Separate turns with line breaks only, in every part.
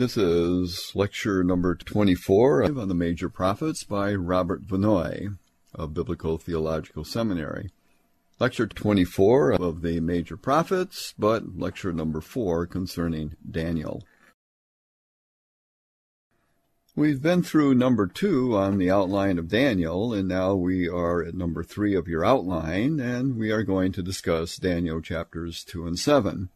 This is lecture number 24 on the major prophets by Robert Vannoy of Biblical Theological Seminary. Lecture 24 of the major prophets, but lecture number 4 concerning Daniel. We've been through number 2 on the outline of Daniel, and now we are at number 3 of your outline, and we are going to discuss Daniel chapters 2 and 7.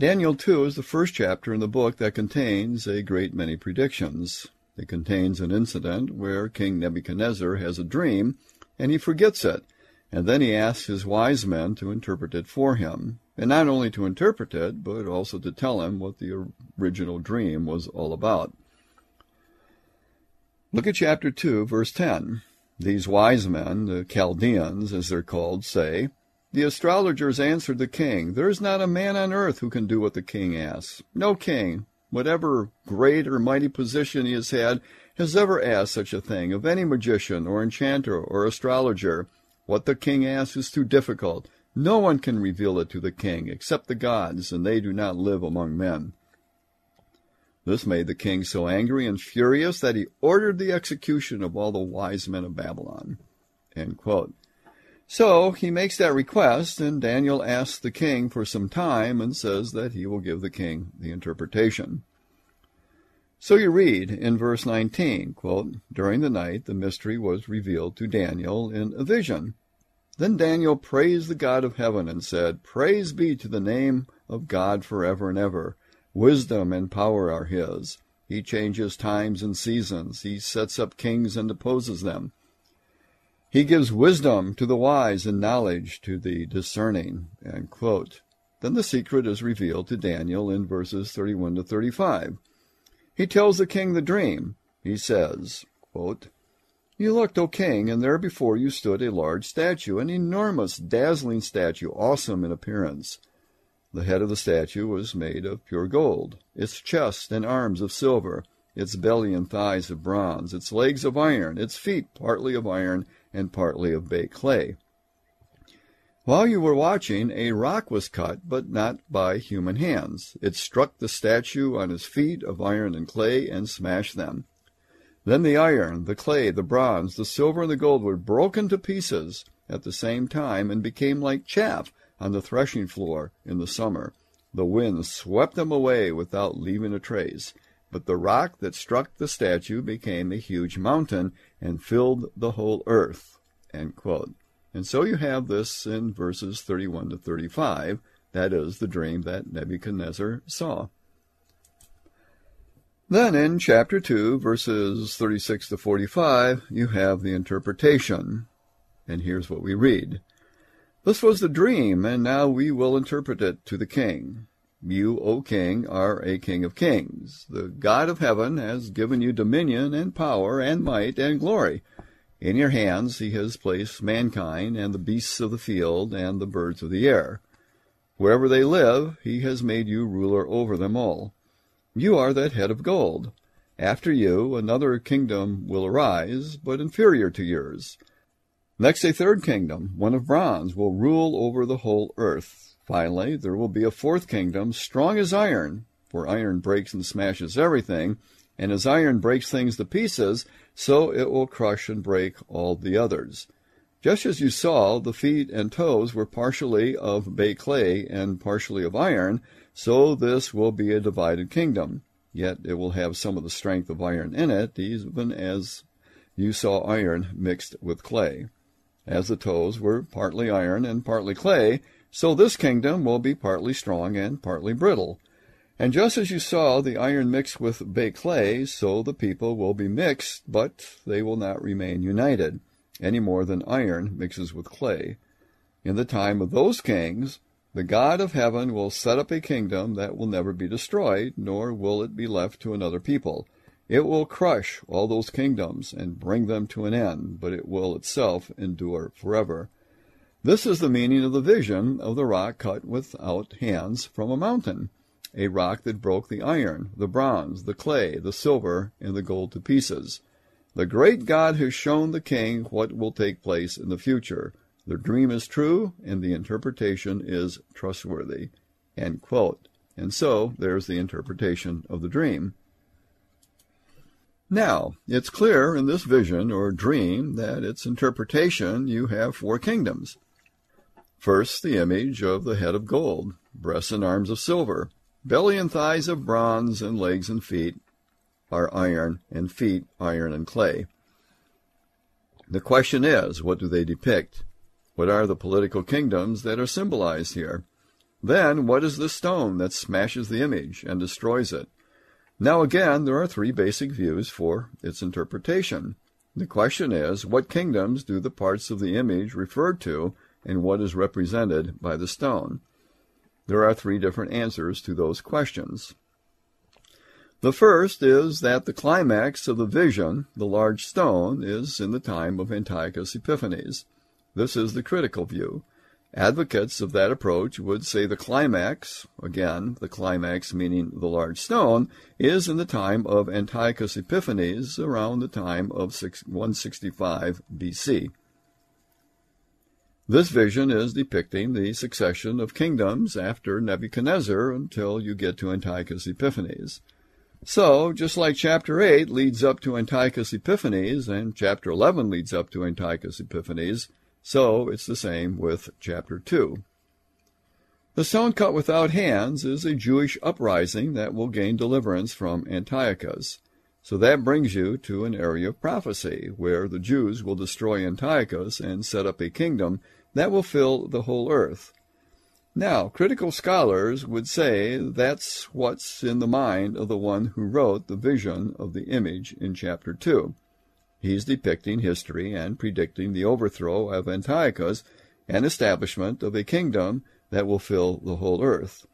Daniel 2 is the first chapter in the book that contains a great many predictions. It contains an incident where King Nebuchadnezzar has a dream and he forgets it, and then he asks his wise men to interpret it for him, and not only to interpret it, but also to tell him what the original dream was all about. Look at chapter 2, verse 10. These wise men, the Chaldeans as they're called, say, the astrologers answered the king, There is not a man on earth who can do what the king asks. No king, whatever great or mighty position he has had, has ever asked such a thing of any magician or enchanter or astrologer. What the king asks is too difficult. No one can reveal it to the king except the gods, and they do not live among men. This made the king so angry and furious that he ordered the execution of all the wise men of Babylon. So he makes that request, and Daniel asks the king for some time and says that he will give the king the interpretation. So you read in verse 19, quote, During the night the mystery was revealed to Daniel in a vision. Then Daniel praised the God of heaven and said, Praise be to the name of God forever and ever. Wisdom and power are his. He changes times and seasons. He sets up kings and deposes them. He gives wisdom to the wise and knowledge to the discerning. Then the secret is revealed to Daniel in verses 31 to 35. He tells the king the dream. He says, quote, You looked, O king, and there before you stood a large statue, an enormous, dazzling statue, awesome in appearance. The head of the statue was made of pure gold, its chest and arms of silver, its belly and thighs of bronze, its legs of iron, its feet partly of iron, and partly of bay clay. While you were watching, a rock was cut, but not by human hands. It struck the statue on his feet of iron and clay and smashed them. Then the iron, the clay, the bronze, the silver, and the gold were broken to pieces at the same time and became like chaff on the threshing floor in the summer. The wind swept them away without leaving a trace. But the rock that struck the statue became a huge mountain and filled the whole earth. And so you have this in verses 31 to 35. That is the dream that Nebuchadnezzar saw. Then in chapter 2, verses 36 to 45, you have the interpretation. And here's what we read. This was the dream, and now we will interpret it to the king. You, O king, are a king of kings. The God of heaven has given you dominion and power and might and glory. In your hands he has placed mankind and the beasts of the field and the birds of the air. Wherever they live, he has made you ruler over them all. You are that head of gold. After you, another kingdom will arise, but inferior to yours. Next, a third kingdom, one of bronze, will rule over the whole earth. Finally, there will be a fourth kingdom, strong as iron, for iron breaks and smashes everything, and as iron breaks things to pieces, so it will crush and break all the others. Just as you saw, the feet and toes were partially of bay clay and partially of iron, so this will be a divided kingdom. Yet it will have some of the strength of iron in it, even as you saw iron mixed with clay. As the toes were partly iron and partly clay, so this kingdom will be partly strong and partly brittle. And just as you saw the iron mixed with baked clay, so the people will be mixed, but they will not remain united, any more than iron mixes with clay. In the time of those kings, the God of heaven will set up a kingdom that will never be destroyed, nor will it be left to another people. It will crush all those kingdoms and bring them to an end, but it will itself endure forever. This is the meaning of the vision of the rock cut without hands from a mountain, a rock that broke the iron, the bronze, the clay, the silver, and the gold to pieces. The great God has shown the king what will take place in the future. The dream is true, and the interpretation is trustworthy. And so there's the interpretation of the dream. Now, it's clear in this vision or dream that its interpretation you have four kingdoms. First, the image of the head of gold, breasts and arms of silver, belly and thighs of bronze, and legs and feet are iron, and feet iron and clay. The question is, what do they depict? What are the political kingdoms that are symbolized here? Then, what is the stone that smashes the image and destroys it? Now again, there are three basic views for its interpretation. The question is, what kingdoms do the parts of the image refer to, and what is represented by the stone? There are three different answers to those questions. The first is that the climax of the vision, the large stone, is in the time of Antiochus Epiphanes. This is the critical view. Advocates of that approach would say the climax, again, the climax meaning the large stone, is in the time of Antiochus Epiphanes around the time of 165 BC. This vision is depicting the succession of kingdoms after Nebuchadnezzar until you get to Antiochus Epiphanes. So, just like chapter 8 leads up to Antiochus Epiphanes and chapter 11 leads up to Antiochus Epiphanes, so it's the same with chapter 2. The stone cut without hands is a Jewish uprising that will gain deliverance from Antiochus. So that brings you to an area of prophecy, where the Jews will destroy Antiochus and set up a kingdom that will fill the whole earth. Now, critical scholars would say that's what's in the mind of the one who wrote the vision of the image in chapter 2. He's depicting history and predicting the overthrow of Antiochus and establishment of a kingdom that will fill the whole earth.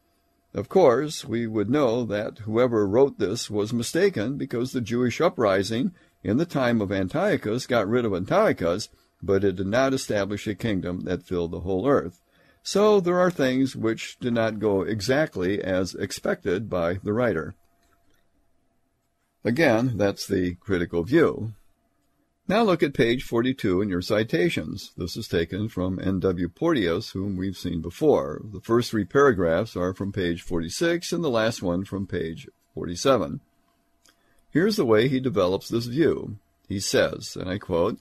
Of course, we would know that whoever wrote this was mistaken because the Jewish uprising in the time of Antiochus got rid of Antiochus, but it did not establish a kingdom that filled the whole earth. So there are things which did not go exactly as expected by the writer. Again, that's the critical view. Now look at page 42 in your citations. This is taken from N.W. Porteous, whom we've seen before. The first three paragraphs are from page 46 and the last one from page 47. Here's the way he develops this view. He says, and I quote,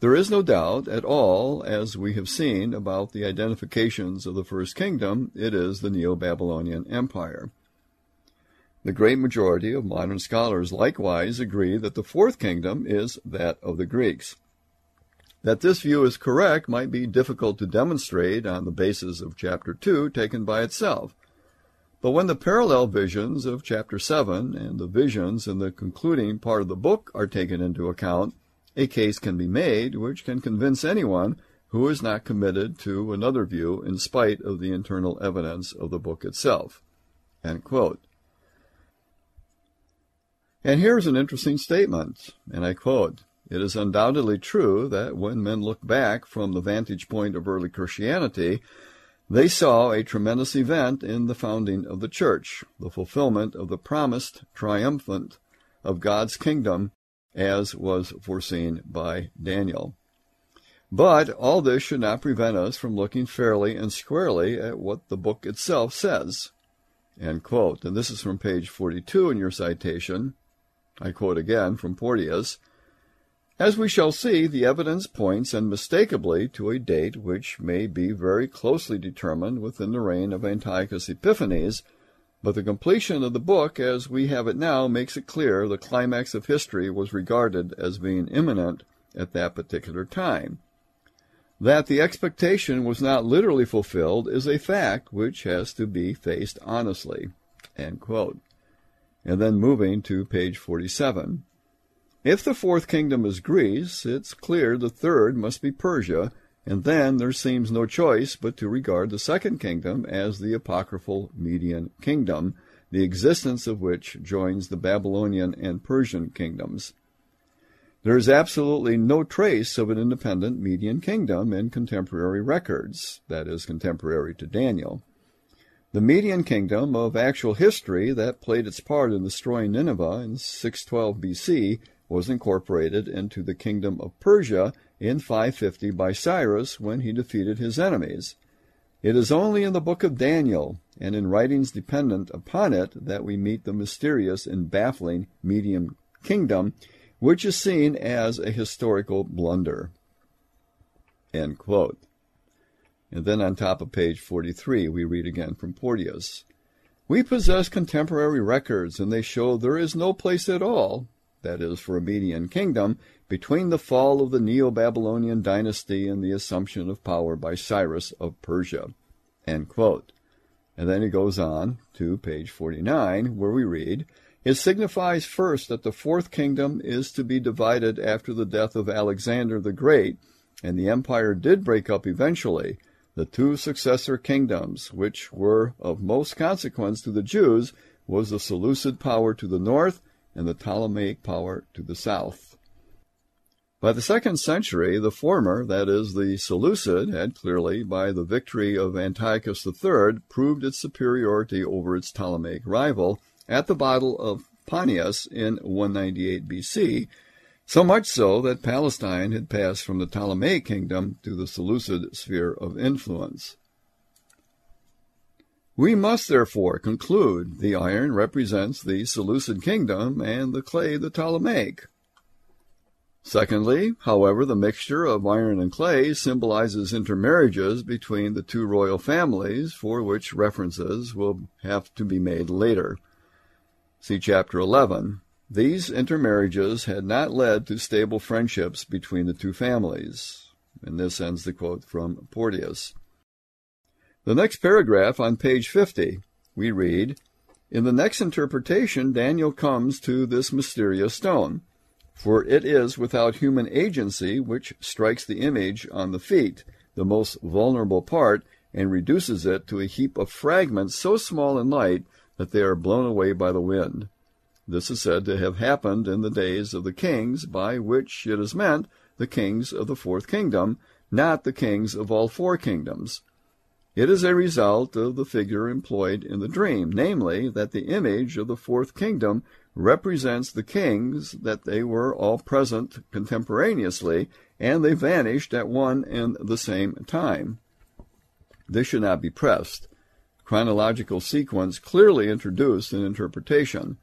There is no doubt at all, as we have seen, about the identifications of the first kingdom. It is the Neo-Babylonian Empire. The great majority of modern scholars likewise agree that the fourth kingdom is that of the Greeks. That this view is correct might be difficult to demonstrate on the basis of chapter 2 taken by itself. But when the parallel visions of chapter 7 and the visions in the concluding part of the book are taken into account, a case can be made which can convince anyone who is not committed to another view in spite of the internal evidence of the book itself. And here's an interesting statement, and I quote, It is undoubtedly true that when men look back from the vantage point of early Christianity, they saw a tremendous event in the founding of the church, the fulfillment of the promised triumphant of God's kingdom as was foreseen by Daniel. But all this should not prevent us from looking fairly and squarely at what the book itself says. And this is from page 42 in your citation. I quote again from Porteous. As we shall see, the evidence points unmistakably to a date which may be very closely determined within the reign of Antiochus Epiphanes, but the completion of the book as we have it now makes it clear the climax of history was regarded as being imminent at that particular time. That the expectation was not literally fulfilled is a fact which has to be faced honestly. And then moving to page 47. If the fourth kingdom is Greece, it's clear the third must be Persia, and then there seems no choice but to regard the second kingdom as the apocryphal Median kingdom, the existence of which joins the Babylonian and Persian kingdoms. There is absolutely no trace of an independent Median kingdom in contemporary records, that is, contemporary to Daniel. The Median kingdom of actual history that played its part in destroying Nineveh in 612 BC was incorporated into the kingdom of Persia in 550 by Cyrus when he defeated his enemies. It is only in the book of Daniel, and in writings dependent upon it that we meet the mysterious and baffling Median kingdom, which is seen as a historical blunder. End quote. And then on top of page 43, we read again from Porteous. We possess contemporary records, and they show there is no place at all, that is, for a Median kingdom, between the fall of the Neo Babylonian dynasty and the assumption of power by Cyrus of Persia. And then he goes on to page 49, where we read, It signifies first that the fourth kingdom is to be divided after the death of Alexander the Great, and the empire did break up eventually the two successor kingdoms, which were of most consequence to the Jews, was the Seleucid power to the north and the Ptolemaic power to the south. By the second century, the former, that is, the Seleucid, had clearly, by the victory of Antiochus III, proved its superiority over its Ptolemaic rival at the Battle of Panias in 198 BC, so much so that Palestine had passed from the Ptolemaic kingdom to the Seleucid sphere of influence. We must therefore conclude the iron represents the Seleucid kingdom and the clay the Ptolemaic. Secondly, however, the mixture of iron and clay symbolizes intermarriages between the two royal families, for which references will have to be made later. See Chapter 11. These intermarriages had not led to stable friendships between the two families. And this ends the quote from Porteous. The next paragraph on page 50, we read, In the next interpretation, Daniel comes to this mysterious stone, for it is without human agency which strikes the image on the feet, the most vulnerable part, and reduces it to a heap of fragments so small and light that they are blown away by the wind. This is said to have happened in the days of the kings, by which it is meant the kings of the fourth kingdom, not the kings of all four kingdoms. It is a result of the figure employed in the dream, namely, that the image of the fourth kingdom represents the kings, that they were all present contemporaneously, and they vanished at one and the same time. This should not be pressed. Chronological sequence clearly introduced in interpretation.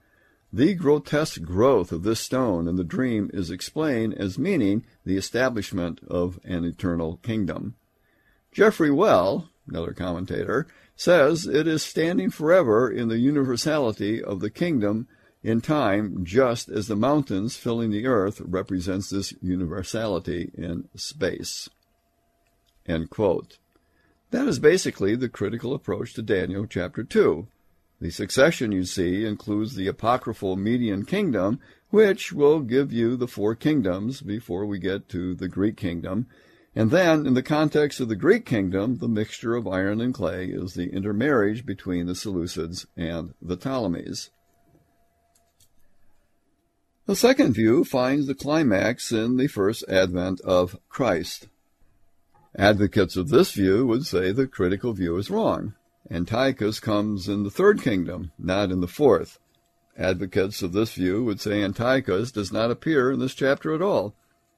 The grotesque growth of this stone in the dream is explained as meaning the establishment of an eternal kingdom. Geoffrey Well, another commentator, says it is standing forever in the universality of the kingdom in time, just as the mountains filling the earth represents this universality in space. That is basically the critical approach to Daniel chapter 2. The succession, you see, includes the apocryphal Median kingdom, which will give you the four kingdoms before we get to the Greek kingdom. And then, in the context of the Greek kingdom, the mixture of iron and clay is the intermarriage between the Seleucids and the Ptolemies. The second view finds the climax in the first advent of Christ. Advocates of this view would say the critical view is wrong. Antiochus comes in the third kingdom, not in the fourth. Advocates of this view would say Antiochus does not appear in this chapter at all.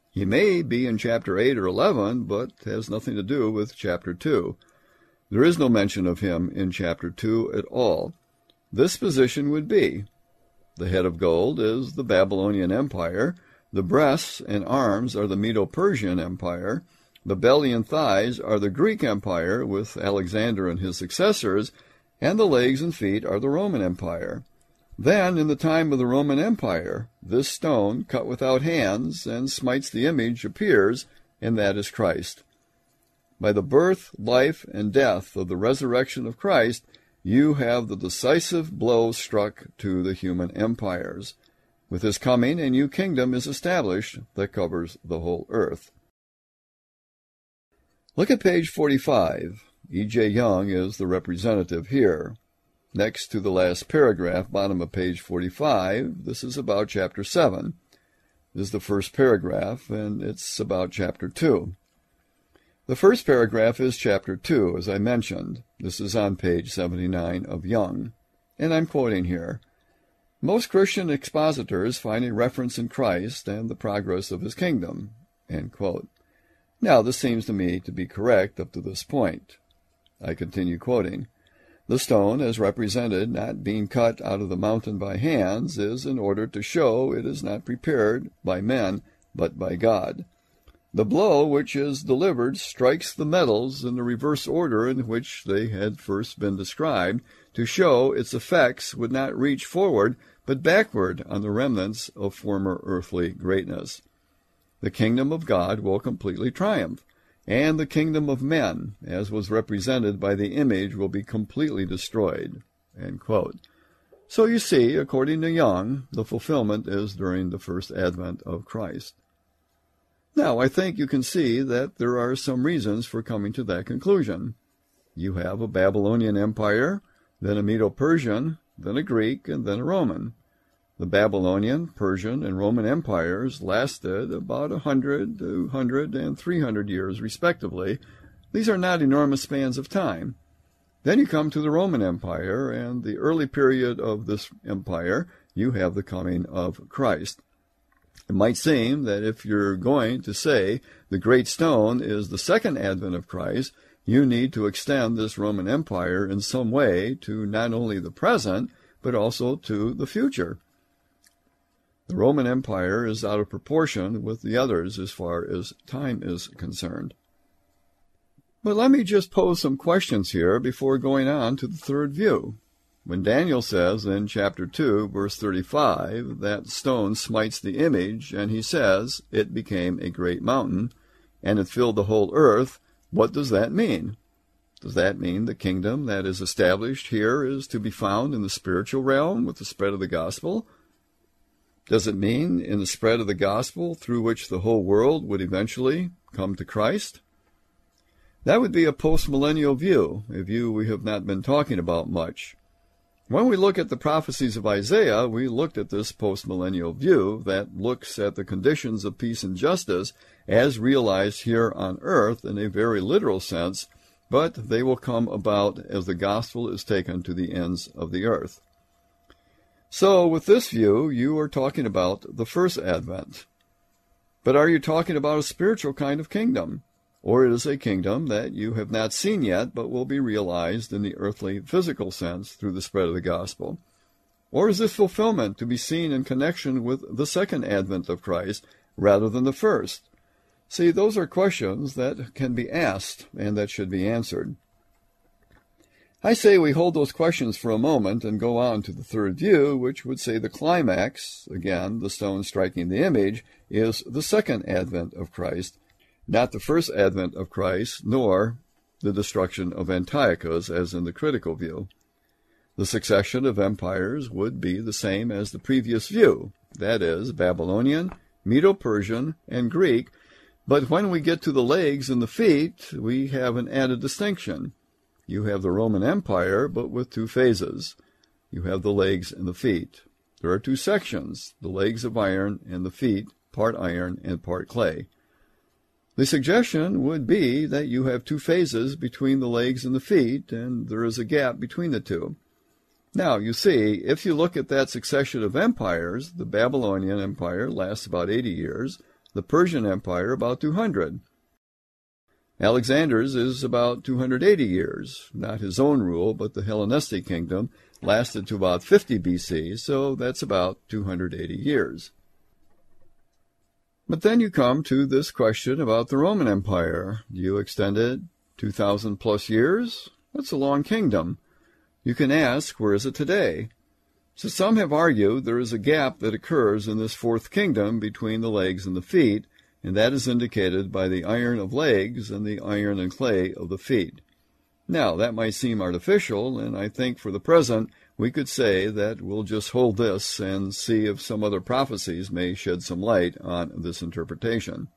He may be in chapter 8 or 11, but has nothing to do with chapter 2. There is no mention of him in chapter 2 at all. This position would be the head of gold is the Babylonian Empire, the breasts and arms are the Medo Persian Empire, the belly and thighs are the Greek Empire with Alexander and his successors, and the legs and feet are the Roman Empire. Then, in the time of the Roman Empire, this stone, cut without hands, and smites the image, appears, and that is Christ. By the birth, life, and death of the resurrection of Christ, you have the decisive blow struck to the human empires. With his coming, a new kingdom is established that covers the whole earth. Look at page 45. E.J. Young is the representative here. Next to the last paragraph, bottom of page 45, this is about chapter 7. This is the first paragraph, and it's about chapter 2. The first paragraph is chapter 2, as I mentioned. This is on page 79 of Young. And I'm quoting here. Most Christian expositors find a reference in Christ and the progress of his kingdom. Now, this seems to me to be correct up to this point. I continue quoting. The stone, as represented, not being cut out of the mountain by hands, is in order to show it is not prepared by men, but by God. The blow which is delivered strikes the metals in the reverse order in which they had first been described, to show its effects would not reach forward, but backward on the remnants of former earthly greatness. The kingdom of God will completely triumph and the kingdom of men, as was represented by the image, will be completely destroyed. So you see, according to Young, the fulfillment is during the first advent of Christ. Now, I think you can see that there are some reasons for coming to that conclusion. You have a Babylonian Empire, then a Medo-Persian, then a Greek, and then a Roman. The Babylonian, Persian, and Roman empires lasted about a hundred, two hundred, and three hundred years, respectively. These are not enormous spans of time. Then you come to the Roman Empire, and the early period of this empire, you have the coming of Christ. It might seem that if you're going to say the great stone is the second advent of Christ, you need to extend this Roman Empire in some way to not only the present, but also to the future. The Roman Empire is out of proportion with the others as far as time is concerned. But let me just pose some questions here before going on to the third view. When Daniel says in chapter 2, verse 35, that stone smites the image, and he says, it became a great mountain, and it filled the whole earth, what does that mean? Does that mean the kingdom that is established here is to be found in the spiritual realm with the spread of the gospel? Does it mean in the spread of the gospel through which the whole world would eventually come to Christ? That would be a postmillennial view, a view we have not been talking about much. When we look at the prophecies of Isaiah, we looked at this postmillennial view that looks at the conditions of peace and justice as realized here on earth in a very literal sense, but they will come about as the gospel is taken to the ends of the earth. So, with this view, you are talking about the first advent. But are you talking about a spiritual kind of kingdom? Or it is a kingdom that you have not seen yet, but will be realized in the earthly physical sense through the spread of the gospel? Or is this fulfillment to be seen in connection with the second advent of Christ rather than the first? See, those are questions that can be asked and that should be answered. I say we hold those questions for a moment and go on to the third view, which would say the climax, again, the stone striking the image, is the second advent of Christ, not the first advent of Christ, nor the destruction of Antiochus, as in the critical view. The succession of empires would be the same as the previous view, that is, Babylonian, Medo Persian, and Greek, but when we get to the legs and the feet, we have an added distinction. You have the Roman Empire, but with two phases. You have the legs and the feet. There are two sections, the legs of iron and the feet, part iron and part clay. The suggestion would be that you have two phases between the legs and the feet, and there is a gap between the two. Now, you see, if you look at that succession of empires, the Babylonian Empire lasts about 80 years, the Persian Empire about 200. Alexander's is about 280 years. Not his own rule, but the Hellenistic kingdom lasted to about 50 BC, so that's about 280 years. But then you come to this question about the Roman Empire. Do you extend it 2,000 plus years? That's a long kingdom. You can ask, where is it today? So some have argued there is a gap that occurs in this fourth kingdom between the legs and the feet, and that is indicated by the iron of legs and the iron and clay of the feet. Now, that might seem artificial, and I think for the present we could say that we'll just hold this and see if some other prophecies may shed some light on this interpretation.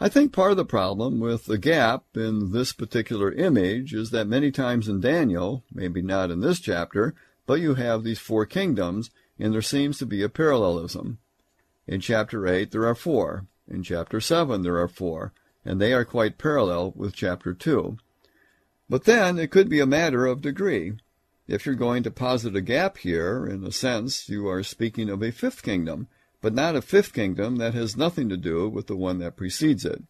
I think part of the problem with the gap in this particular image is that many times in Daniel, maybe not in this chapter, but you have these four kingdoms, and there seems to be a parallelism. In chapter 8, there are four. In chapter 7, there are four, and they are quite parallel with chapter 2. But then it could be a matter of degree. If you're going to posit a gap here, in a sense, you are speaking of a fifth kingdom, but not a fifth kingdom that has nothing to do with the one that precedes it.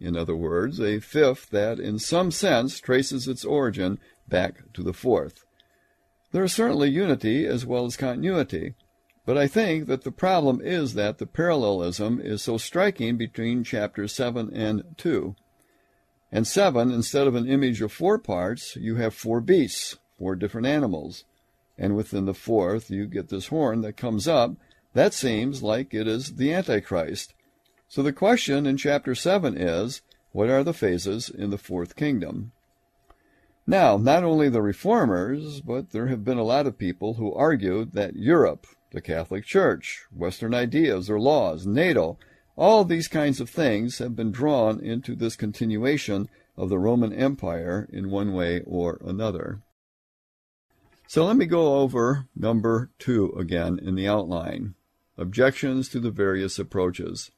In other words, a fifth that in some sense traces its origin back to the fourth. There is certainly unity as well as continuity, but I think that the problem is that the parallelism is so striking between chapters 7 and 2. And 7, instead of an image of four parts, you have four beasts, four different animals. And within the fourth, you get this horn that comes up. That seems like it is the Antichrist. So the question in chapter 7 is what are the phases in the fourth kingdom? Now, not only the reformers, but there have been a lot of people who argued that Europe, the Catholic Church, Western ideas or laws, NATO, all these kinds of things have been drawn into this continuation of the Roman Empire in one way or another. So let me go over number two again in the outline objections to the various approaches.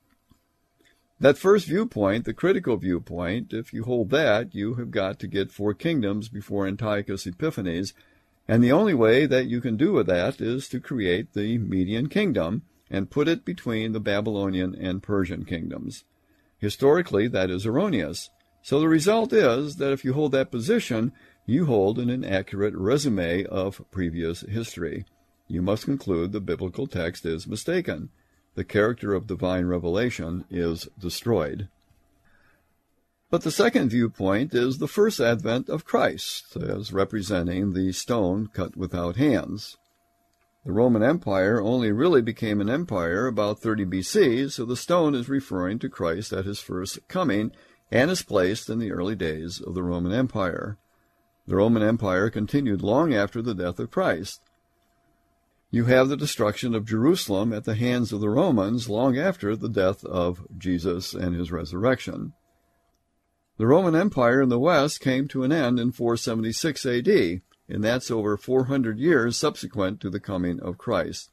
That first viewpoint, the critical viewpoint, if you hold that, you have got to get four kingdoms before Antiochus Epiphanes, and the only way that you can do with that is to create the Median kingdom and put it between the Babylonian and Persian kingdoms. Historically, that is erroneous. So the result is that if you hold that position, you hold an inaccurate resume of previous history. You must conclude the biblical text is mistaken the character of divine revelation is destroyed. But the second viewpoint is the first advent of Christ, as representing the stone cut without hands. The Roman Empire only really became an empire about 30 BC, so the stone is referring to Christ at his first coming and is placed in the early days of the Roman Empire. The Roman Empire continued long after the death of Christ. You have the destruction of Jerusalem at the hands of the Romans long after the death of Jesus and his resurrection. The Roman Empire in the West came to an end in 476 AD, and that's over 400 years subsequent to the coming of Christ.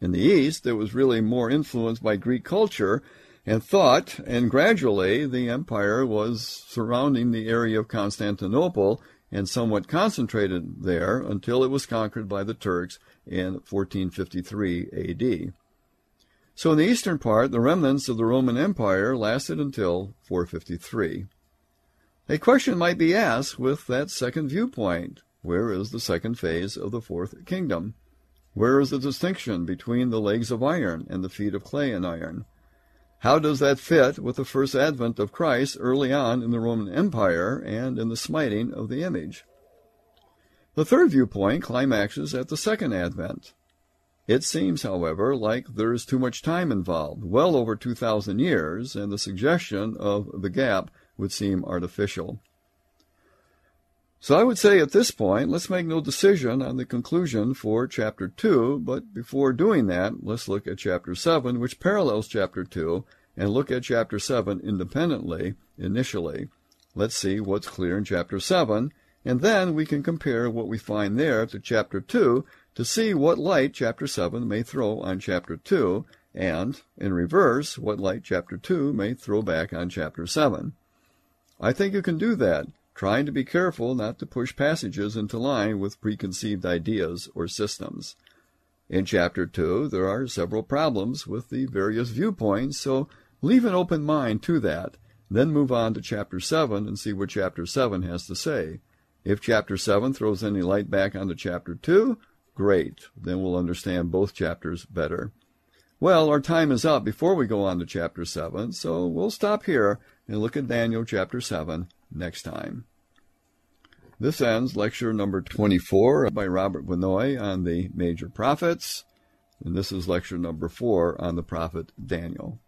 In the East, it was really more influenced by Greek culture and thought, and gradually the empire was surrounding the area of Constantinople and somewhat concentrated there until it was conquered by the Turks in 1453 AD. So in the eastern part, the remnants of the Roman Empire lasted until 453. A question might be asked with that second viewpoint. Where is the second phase of the fourth kingdom? Where is the distinction between the legs of iron and the feet of clay and iron? How does that fit with the first advent of Christ early on in the Roman Empire and in the smiting of the image? The third viewpoint climaxes at the second advent. It seems, however, like there is too much time involved, well over 2,000 years, and the suggestion of the gap would seem artificial. So I would say at this point, let's make no decision on the conclusion for chapter 2, but before doing that, let's look at chapter 7, which parallels chapter 2, and look at chapter 7 independently initially. Let's see what's clear in chapter 7, and then we can compare what we find there to chapter 2 to see what light chapter 7 may throw on chapter 2, and, in reverse, what light chapter 2 may throw back on chapter 7. I think you can do that, trying to be careful not to push passages into line with preconceived ideas or systems. In chapter 2, there are several problems with the various viewpoints, so leave an open mind to that. Then move on to chapter 7 and see what chapter 7 has to say. If chapter 7 throws any light back onto chapter 2, great. Then we'll understand both chapters better. Well, our time is up before we go on to chapter 7, so we'll stop here and look at Daniel chapter 7 next time. This ends lecture number 24 by Robert Vannoy on the major prophets, and this is lecture number 4 on the prophet Daniel.